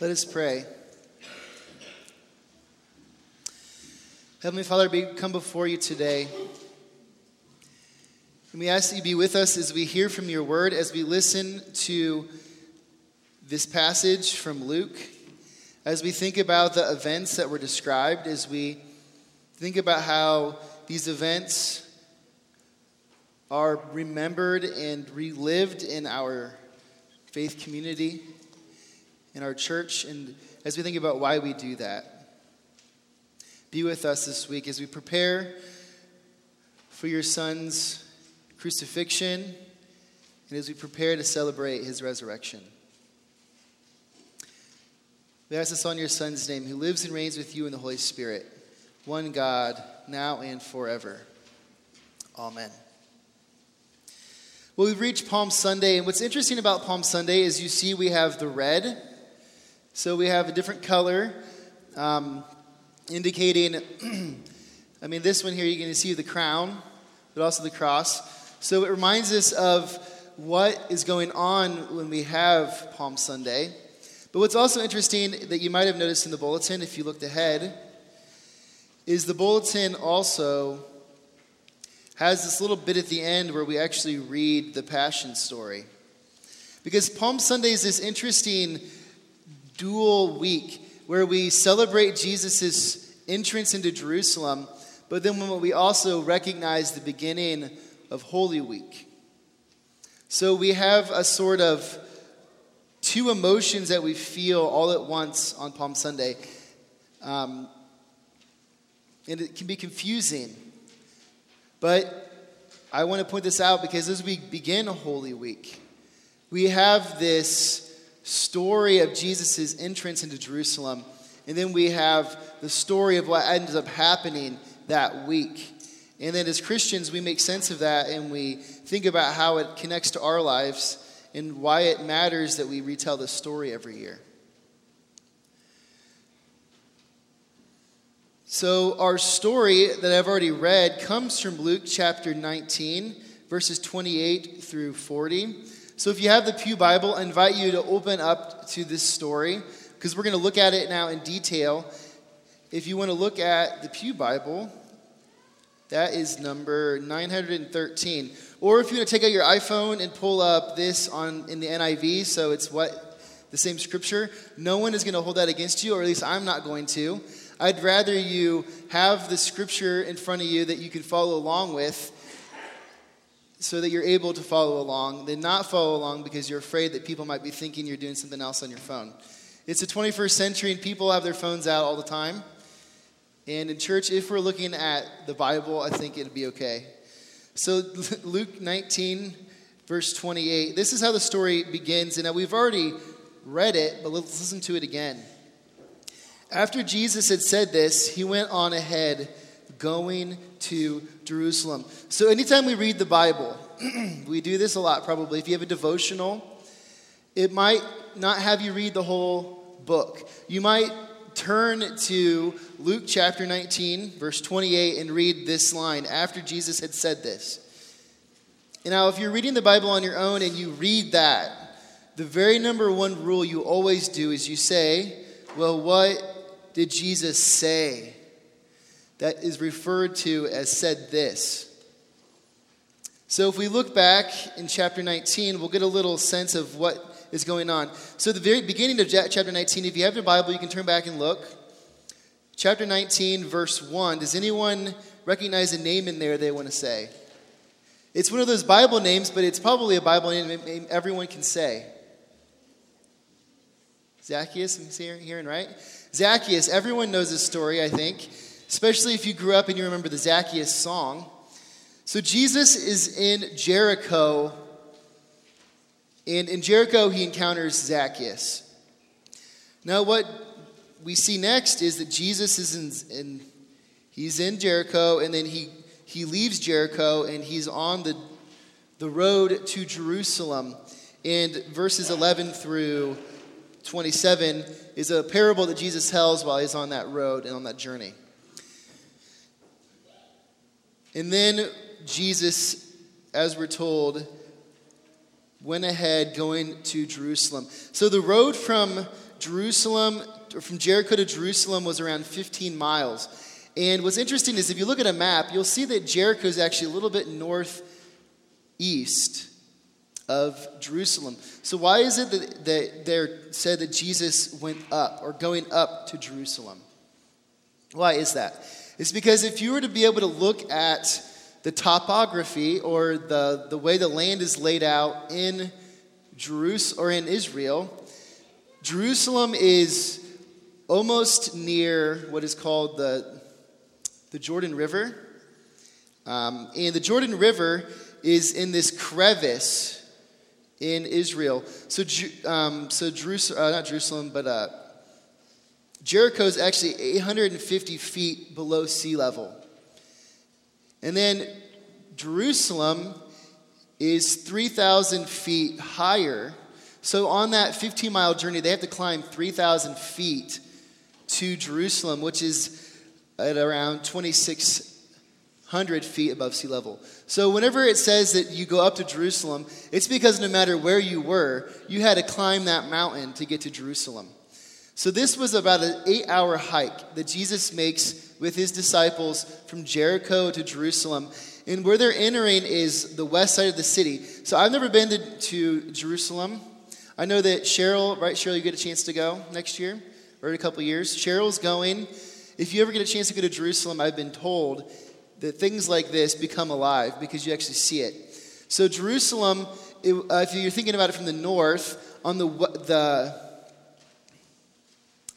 Let us pray. Heavenly Father, we come before you today. And we ask that you be with us as we hear from your word, as we listen to this passage from Luke, as we think about the events that were described, as we think about how these events are remembered and relived in our faith community in our church, and as we think about why we do that. Be with us this week as we prepare for your son's crucifixion and as we prepare to celebrate his resurrection. We ask this on your son's name, who lives and reigns with you in the Holy Spirit, one God, now and forever. Amen. Well, we've reached Palm Sunday, and what's interesting about Palm Sunday is you see we have the red so we have a different color um, indicating, I mean, this one here, you're going to see the crown, but also the cross. So it reminds us of what is going on when we have Palm Sunday. But what's also interesting that you might have noticed in the bulletin, if you looked ahead, is the bulletin also has this little bit at the end where we actually read the Passion story. Because Palm Sunday is this interesting dual week where we celebrate Jesus' entrance into Jerusalem, but then when we also recognize the beginning of Holy Week. So we have a sort of two emotions that we feel all at once on Palm Sunday. Um, and it can be confusing. But I want to point this out because as we begin Holy Week, we have this story of Jesus' entrance into Jerusalem. And then we have the story of what ends up happening that week. And then as Christians, we make sense of that and we think about how it connects to our lives and why it matters that we retell the story every year. So, our story that I've already read comes from Luke chapter 19, verses 28 through 40. So if you have the Pew Bible, I invite you to open up to this story because we're going to look at it now in detail. If you want to look at the Pew Bible, that is number 913. Or if you want to take out your iPhone and pull up this on in the NIV, so it's what the same scripture, no one is going to hold that against you, or at least I'm not going to. I'd rather you have the scripture in front of you that you can follow along with so that you're able to follow along then not follow along because you're afraid that people might be thinking you're doing something else on your phone. It's the 21st century and people have their phones out all the time. And in church, if we're looking at the Bible, I think it'd be okay. So, Luke 19, verse 28, this is how the story begins. And we've already read it, but let's listen to it again. After Jesus had said this, he went on ahead, going to Jerusalem. So, anytime we read the Bible, we do this a lot probably. If you have a devotional, it might not have you read the whole book. You might turn to Luke chapter 19, verse 28, and read this line after Jesus had said this. Now, if you're reading the Bible on your own and you read that, the very number one rule you always do is you say, Well, what did Jesus say? That is referred to as said this. So if we look back in chapter 19, we'll get a little sense of what is going on. So the very beginning of chapter 19, if you have your Bible, you can turn back and look. Chapter 19, verse 1. Does anyone recognize a name in there they want to say? It's one of those Bible names, but it's probably a Bible name everyone can say. Zacchaeus, I'm hearing, right? Zacchaeus, everyone knows this story, I think especially if you grew up and you remember the Zacchaeus song. So Jesus is in Jericho, and in Jericho, he encounters Zacchaeus. Now, what we see next is that Jesus is in, in he's in Jericho, and then he, he leaves Jericho, and he's on the, the road to Jerusalem. And verses 11 through 27 is a parable that Jesus tells while he's on that road and on that journey. And then Jesus, as we're told, went ahead going to Jerusalem. So the road from Jerusalem, from Jericho to Jerusalem was around 15 miles. And what's interesting is if you look at a map, you'll see that Jericho is actually a little bit northeast of Jerusalem. So why is it that, that they're said that Jesus went up or going up to Jerusalem? Why is that? It's because if you were to be able to look at the topography or the, the way the land is laid out in Jerusalem or in Israel, Jerusalem is almost near what is called the, the Jordan River. Um, and the Jordan River is in this crevice in Israel. So, um, so Jerusalem, uh, not Jerusalem, but uh, Jericho is actually 850 feet below sea level. And then Jerusalem is 3,000 feet higher. So on that 15 mile journey, they have to climb 3,000 feet to Jerusalem, which is at around 2,600 feet above sea level. So whenever it says that you go up to Jerusalem, it's because no matter where you were, you had to climb that mountain to get to Jerusalem. So this was about an eight hour hike that Jesus makes with his disciples from Jericho to Jerusalem. And where they're entering is the west side of the city. So I've never been to, to Jerusalem. I know that Cheryl, right, Cheryl, you get a chance to go next year or in a couple years. Cheryl's going. If you ever get a chance to go to Jerusalem, I've been told that things like this become alive because you actually see it. So Jerusalem, it, uh, if you're thinking about it from the north, on the the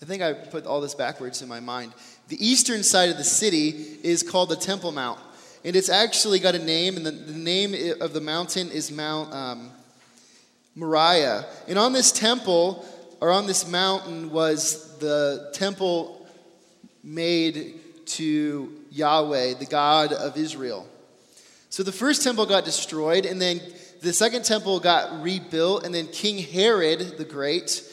I think I put all this backwards in my mind. The eastern side of the city is called the Temple Mount. And it's actually got a name, and the, the name of the mountain is Mount um, Moriah. And on this temple, or on this mountain, was the temple made to Yahweh, the God of Israel. So the first temple got destroyed, and then the second temple got rebuilt, and then King Herod the Great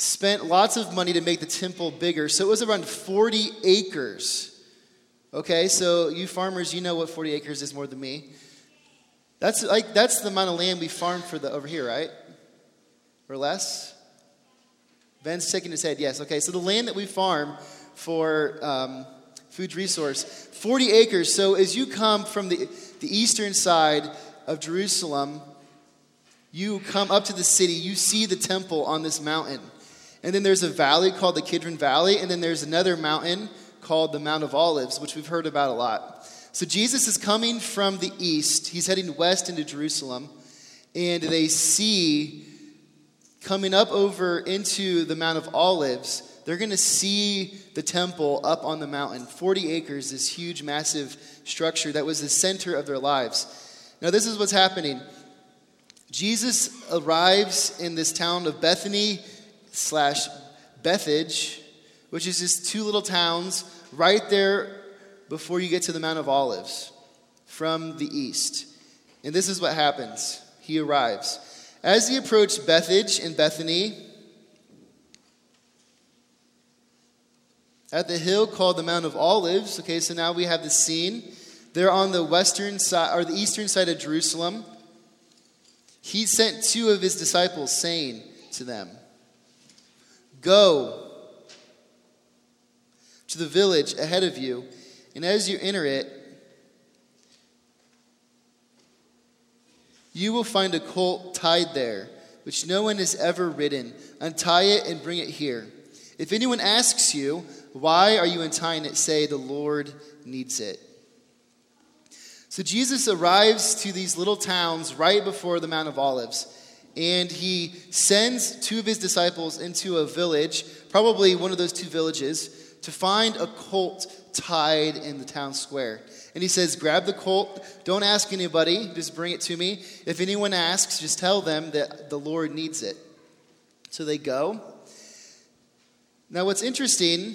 spent lots of money to make the temple bigger. So it was around 40 acres. Okay, so you farmers, you know what 40 acres is more than me. That's like that's the amount of land we farm for the over here, right? Or less? Ben's shaking his head. Yes. Okay. So the land that we farm for um, food resource, 40 acres. So as you come from the, the eastern side of Jerusalem, you come up to the city, you see the temple on this mountain. And then there's a valley called the Kidron Valley, and then there's another mountain called the Mount of Olives, which we've heard about a lot. So Jesus is coming from the east. He's heading west into Jerusalem, and they see coming up over into the Mount of Olives, they're going to see the temple up on the mountain. 40 acres, this huge, massive structure that was the center of their lives. Now, this is what's happening. Jesus arrives in this town of Bethany slash Bethphage, which is just two little towns right there before you get to the Mount of Olives from the east. And this is what happens. He arrives. As he approached Bethphage and Bethany, at the hill called the Mount of Olives, okay, so now we have the scene. They're on the western side or the eastern side of Jerusalem. He sent two of his disciples, saying to them, Go to the village ahead of you, and as you enter it, you will find a colt tied there, which no one has ever ridden. Untie it and bring it here. If anyone asks you, Why are you untying it? say, The Lord needs it. So Jesus arrives to these little towns right before the Mount of Olives and he sends two of his disciples into a village, probably one of those two villages, to find a colt tied in the town square. And he says, Grab the colt, don't ask anybody, just bring it to me. If anyone asks, just tell them that the Lord needs it. So they go. Now, what's interesting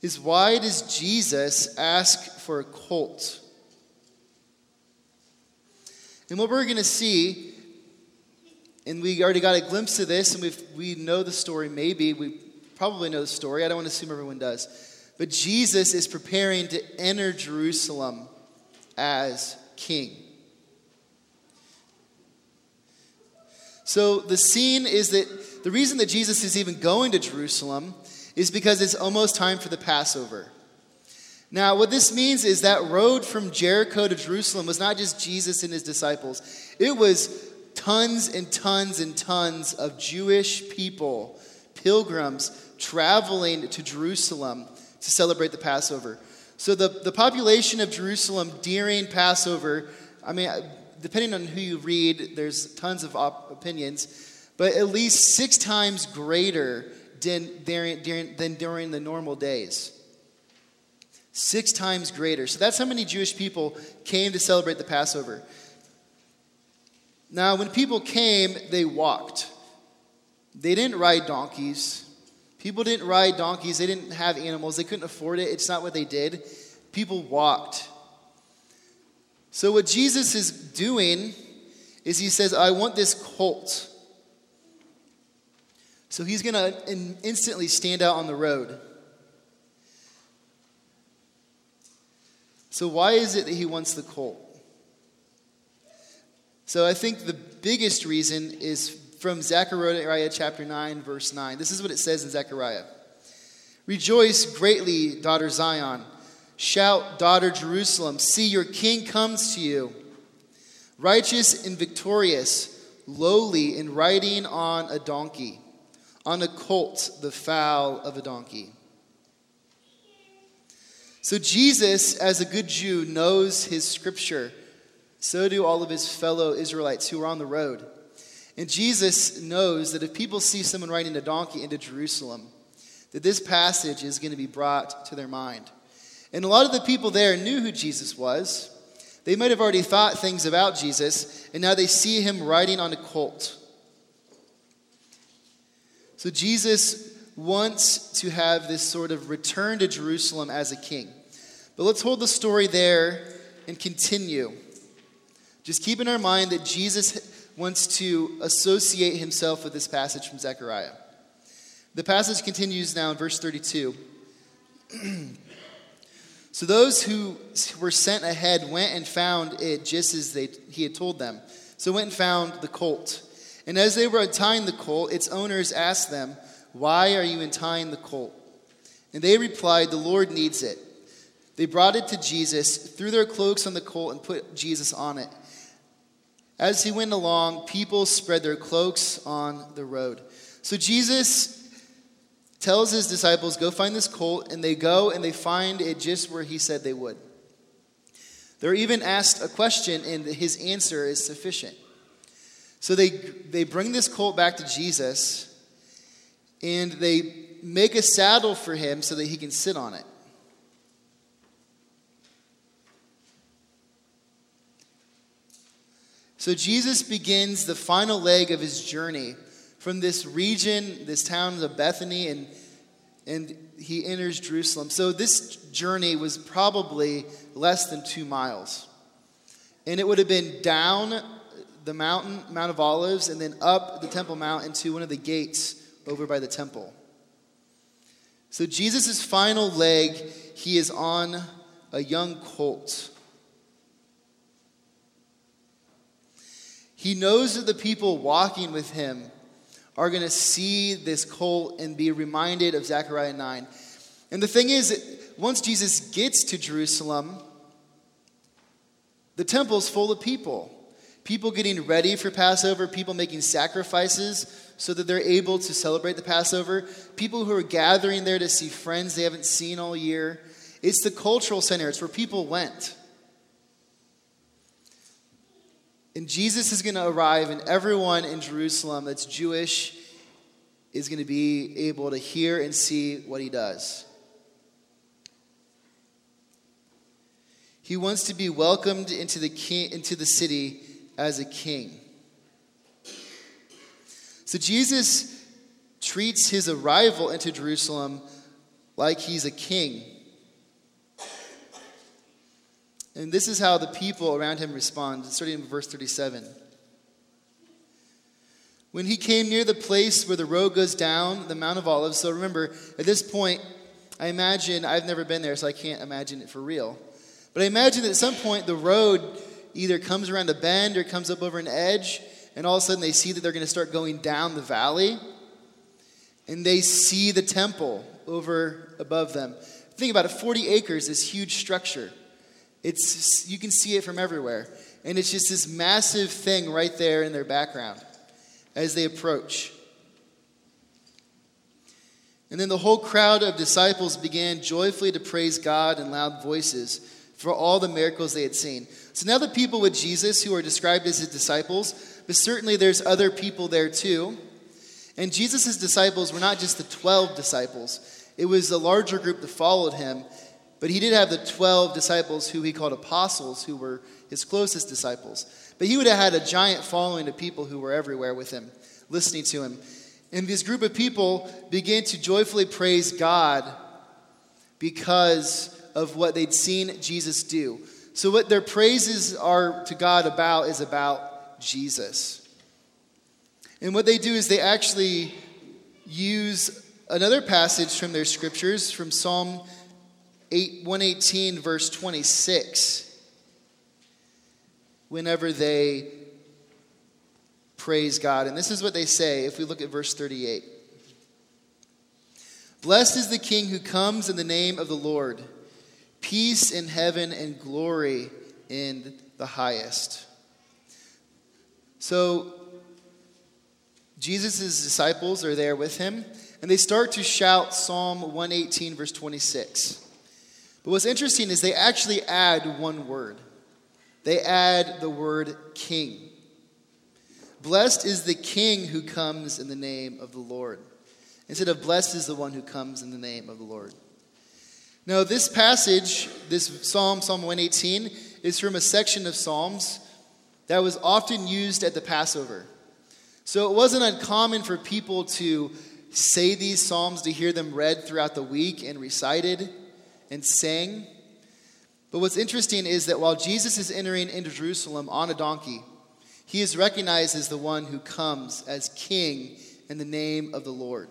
is why does Jesus ask for a colt? And what we're going to see, and we already got a glimpse of this, and we we know the story, maybe. We probably know the story. I don't want to assume everyone does. But Jesus is preparing to enter Jerusalem as king. So the scene is that the reason that Jesus is even going to Jerusalem is because it's almost time for the Passover. Now, what this means is that road from Jericho to Jerusalem was not just Jesus and his disciples, it was tons and tons and tons of Jewish people, pilgrims, traveling to Jerusalem to celebrate the Passover. So, the, the population of Jerusalem during Passover, I mean, depending on who you read, there's tons of op- opinions, but at least six times greater than, during, than during the normal days. Six times greater. So that's how many Jewish people came to celebrate the Passover. Now, when people came, they walked. They didn't ride donkeys. People didn't ride donkeys. They didn't have animals. They couldn't afford it. It's not what they did. People walked. So, what Jesus is doing is he says, I want this colt. So, he's going to instantly stand out on the road. So, why is it that he wants the colt? So, I think the biggest reason is from Zechariah chapter 9, verse 9. This is what it says in Zechariah Rejoice greatly, daughter Zion. Shout, daughter Jerusalem. See, your king comes to you, righteous and victorious, lowly and riding on a donkey, on a colt, the foal of a donkey. So, Jesus, as a good Jew, knows his scripture. So do all of his fellow Israelites who are on the road. And Jesus knows that if people see someone riding a donkey into Jerusalem, that this passage is going to be brought to their mind. And a lot of the people there knew who Jesus was. They might have already thought things about Jesus, and now they see him riding on a colt. So Jesus wants to have this sort of return to Jerusalem as a king. But let's hold the story there and continue. Just keep in our mind that Jesus wants to associate himself with this passage from Zechariah. The passage continues now in verse 32. so those who were sent ahead went and found it just as they, he had told them. So went and found the colt. And as they were untying the colt, its owners asked them, Why are you untying the colt? And they replied, The Lord needs it. They brought it to Jesus, threw their cloaks on the colt, and put Jesus on it. As he went along, people spread their cloaks on the road. So Jesus tells his disciples, Go find this colt, and they go and they find it just where he said they would. They're even asked a question, and his answer is sufficient. So they, they bring this colt back to Jesus, and they make a saddle for him so that he can sit on it. So Jesus begins the final leg of his journey from this region, this town of Bethany, and, and he enters Jerusalem. So this journey was probably less than two miles. And it would have been down the mountain, Mount of Olives, and then up the Temple Mount into one of the gates over by the temple. So Jesus' final leg, he is on a young colt. He knows that the people walking with him are going to see this colt and be reminded of Zechariah 9. And the thing is, once Jesus gets to Jerusalem, the temple's full of people. People getting ready for Passover, people making sacrifices so that they're able to celebrate the Passover, people who are gathering there to see friends they haven't seen all year. It's the cultural center, it's where people went. And Jesus is going to arrive, and everyone in Jerusalem that's Jewish is going to be able to hear and see what he does. He wants to be welcomed into the, into the city as a king. So Jesus treats his arrival into Jerusalem like he's a king. And this is how the people around him respond, starting in verse 37. When he came near the place where the road goes down, the Mount of Olives, so remember, at this point, I imagine, I've never been there, so I can't imagine it for real. But I imagine that at some point the road either comes around a bend or comes up over an edge, and all of a sudden they see that they're going to start going down the valley, and they see the temple over above them. Think about it 40 acres, this huge structure. It's, you can see it from everywhere. And it's just this massive thing right there in their background as they approach. And then the whole crowd of disciples began joyfully to praise God in loud voices for all the miracles they had seen. So now the people with Jesus who are described as his disciples, but certainly there's other people there too. And Jesus' disciples were not just the 12 disciples, it was a larger group that followed him. But he did have the 12 disciples who he called apostles, who were his closest disciples. But he would have had a giant following of people who were everywhere with him, listening to him. And this group of people began to joyfully praise God because of what they'd seen Jesus do. So, what their praises are to God about is about Jesus. And what they do is they actually use another passage from their scriptures from Psalm 8, 118, verse 26 whenever they praise God. And this is what they say if we look at verse 38 Blessed is the King who comes in the name of the Lord, peace in heaven and glory in the highest. So, Jesus' disciples are there with him, and they start to shout Psalm 118, verse 26. But what's interesting is they actually add one word they add the word king. Blessed is the king who comes in the name of the Lord. Instead of blessed is the one who comes in the name of the Lord. Now, this passage, this Psalm, Psalm 118, is from a section of Psalms that was often used at the Passover. So it wasn't uncommon for people to say these Psalms, to hear them read throughout the week and recited and sang. But what's interesting is that while Jesus is entering into Jerusalem on a donkey, he is recognized as the one who comes as king in the name of the Lord.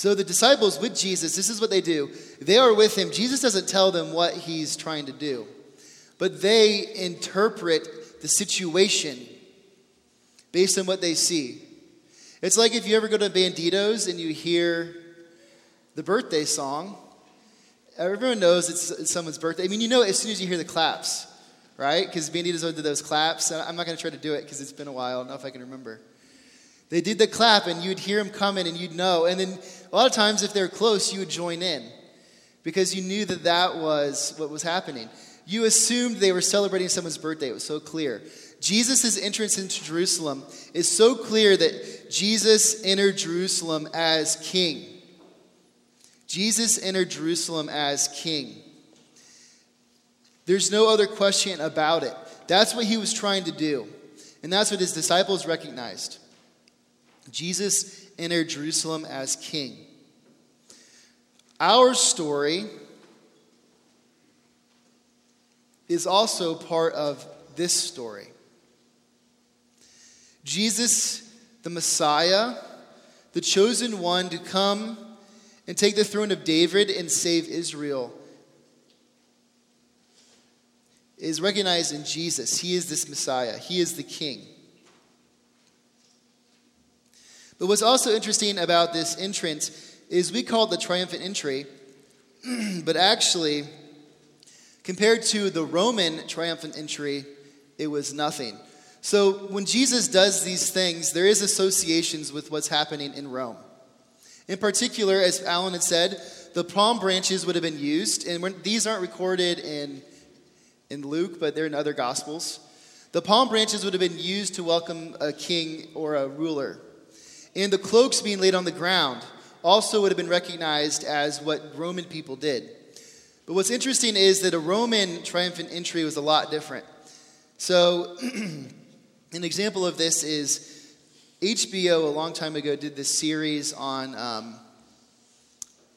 So the disciples with Jesus, this is what they do. They are with him. Jesus doesn't tell them what he's trying to do, but they interpret the situation based on what they see. It's like if you ever go to Banditos and you hear the birthday song. Everyone knows it's, someone's birthday. I mean, you know as soon as you hear the claps, right? Because Banditos did those claps. I'm not going to try to do it because it's been a while. I don't know if I can remember. They did the clap, and you'd hear them coming, and you'd know. And then a lot of times, if they're close, you would join in because you knew that that was what was happening. You assumed they were celebrating someone's birthday. It was so clear. Jesus' entrance into Jerusalem is so clear that Jesus entered Jerusalem as king. Jesus entered Jerusalem as king. There's no other question about it. That's what he was trying to do. And that's what his disciples recognized. Jesus entered Jerusalem as king. Our story is also part of this story. Jesus, the Messiah, the chosen one to come and take the throne of David and save Israel, is recognized in Jesus. He is this Messiah, He is the King. But what's also interesting about this entrance is we call it the triumphant entry, but actually, compared to the Roman triumphant entry, it was nothing. So when Jesus does these things, there is associations with what's happening in Rome. In particular, as Alan had said, the palm branches would have been used, and these aren't recorded in, in Luke, but they're in other gospels. The palm branches would have been used to welcome a king or a ruler. And the cloaks being laid on the ground also would have been recognized as what Roman people did. But what's interesting is that a Roman triumphant entry was a lot different. So An example of this is HBO a long time ago did this series on, um,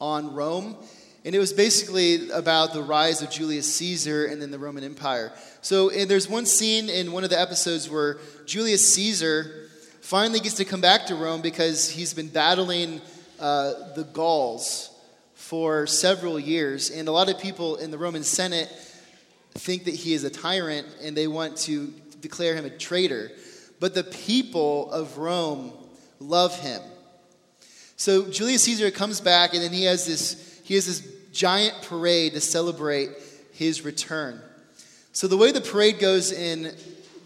on Rome. And it was basically about the rise of Julius Caesar and then the Roman Empire. So there's one scene in one of the episodes where Julius Caesar finally gets to come back to Rome because he's been battling uh, the Gauls for several years. And a lot of people in the Roman Senate think that he is a tyrant and they want to declare him a traitor. But the people of Rome love him. So Julius Caesar comes back and then he has this he has this giant parade to celebrate his return. So the way the parade goes in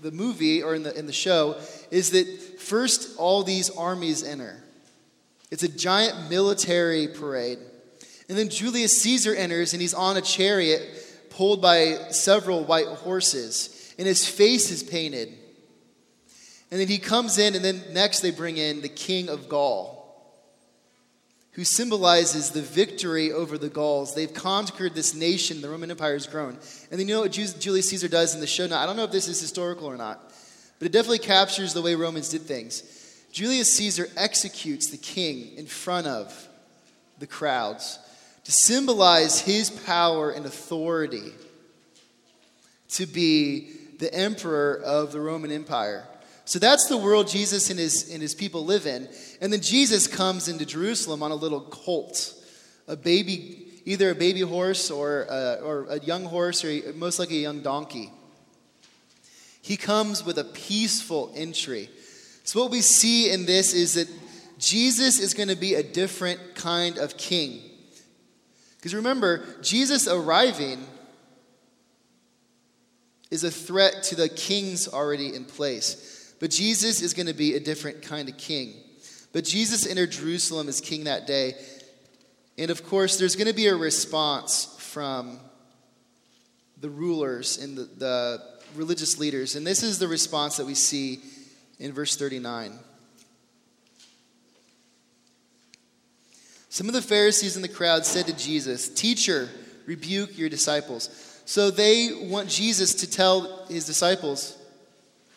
the movie or in the in the show is that first all these armies enter. It's a giant military parade. And then Julius Caesar enters and he's on a chariot pulled by several white horses, and his face is painted. And then he comes in, and then next they bring in the king of Gaul, who symbolizes the victory over the Gauls. They've conquered this nation, the Roman Empire has grown. And then you know what Julius Caesar does in the show? Now, I don't know if this is historical or not, but it definitely captures the way Romans did things. Julius Caesar executes the king in front of the crowds to symbolize his power and authority to be the emperor of the Roman Empire. So that's the world Jesus and his, and his people live in. And then Jesus comes into Jerusalem on a little colt, a baby, either a baby horse or a, or a young horse or most likely a young donkey. He comes with a peaceful entry. So, what we see in this is that Jesus is going to be a different kind of king. Because remember, Jesus arriving is a threat to the kings already in place. But Jesus is going to be a different kind of king. But Jesus entered Jerusalem as king that day. And of course, there's going to be a response from the rulers and the, the religious leaders. And this is the response that we see in verse 39. Some of the Pharisees in the crowd said to Jesus, Teacher, rebuke your disciples. So they want Jesus to tell his disciples,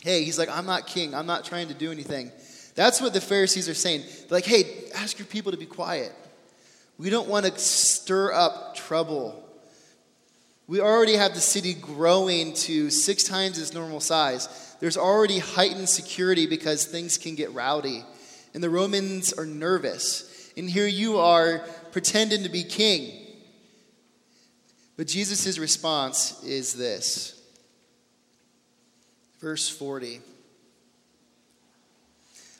Hey, he's like, I'm not king. I'm not trying to do anything. That's what the Pharisees are saying. They're like, Hey, ask your people to be quiet. We don't want to stir up trouble. We already have the city growing to six times its normal size. There's already heightened security because things can get rowdy. And the Romans are nervous. And here you are pretending to be king. But Jesus' response is this. Verse 40.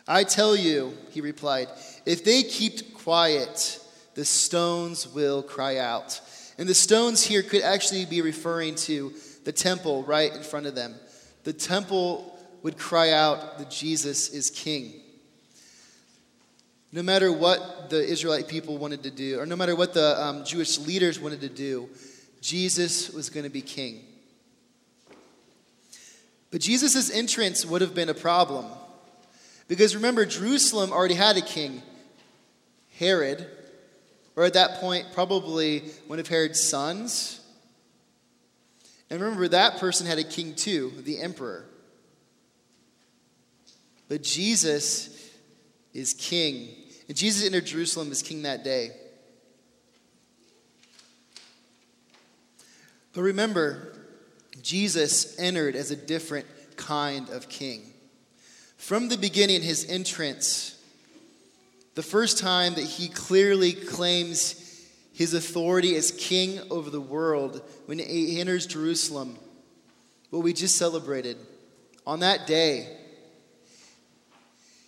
I tell you, he replied, if they keep quiet, the stones will cry out. And the stones here could actually be referring to the temple right in front of them. The temple would cry out that Jesus is king. No matter what the Israelite people wanted to do, or no matter what the um, Jewish leaders wanted to do, Jesus was going to be king. But Jesus' entrance would have been a problem. Because remember, Jerusalem already had a king, Herod, or at that point, probably one of Herod's sons. And remember, that person had a king too, the emperor. But Jesus is king. And Jesus entered Jerusalem as king that day. But remember, Jesus entered as a different kind of king. From the beginning, his entrance, the first time that he clearly claims his authority as king over the world, when he enters Jerusalem, what we just celebrated, on that day,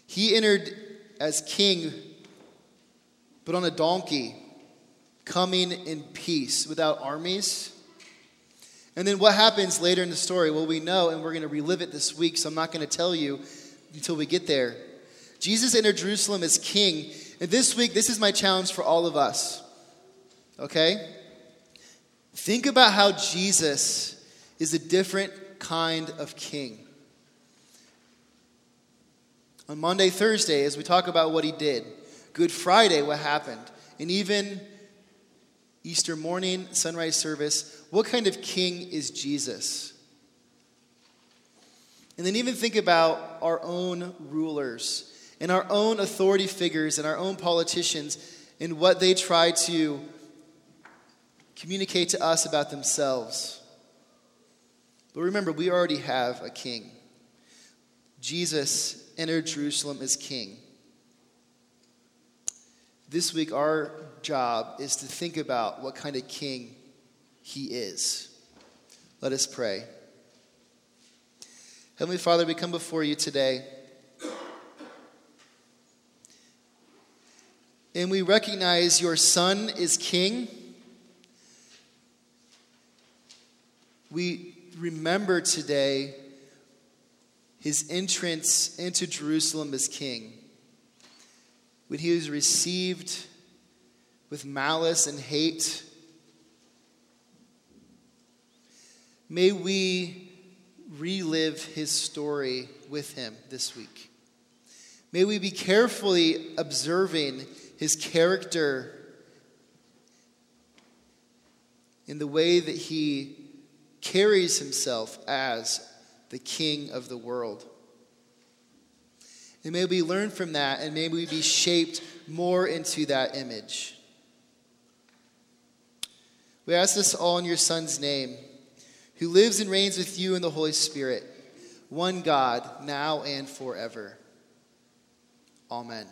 he entered as king but on a donkey, coming in peace without armies. And then what happens later in the story? Well, we know, and we're going to relive it this week, so I'm not going to tell you until we get there. Jesus entered Jerusalem as king, and this week, this is my challenge for all of us. Okay? Think about how Jesus is a different kind of king. On Monday, Thursday, as we talk about what he did, Good Friday, what happened? And even Easter morning, sunrise service, what kind of king is Jesus? And then even think about our own rulers and our own authority figures and our own politicians and what they try to communicate to us about themselves. But remember, we already have a king. Jesus entered Jerusalem as king. This week, our job is to think about what kind of king he is. Let us pray. Heavenly Father, we come before you today. And we recognize your Son is King. We remember today his entrance into Jerusalem as King. When he was received with malice and hate, may we relive his story with him this week. May we be carefully observing his character in the way that he carries himself as the king of the world. And may we learn from that and may we be shaped more into that image. We ask this all in your Son's name, who lives and reigns with you in the Holy Spirit, one God, now and forever. Amen.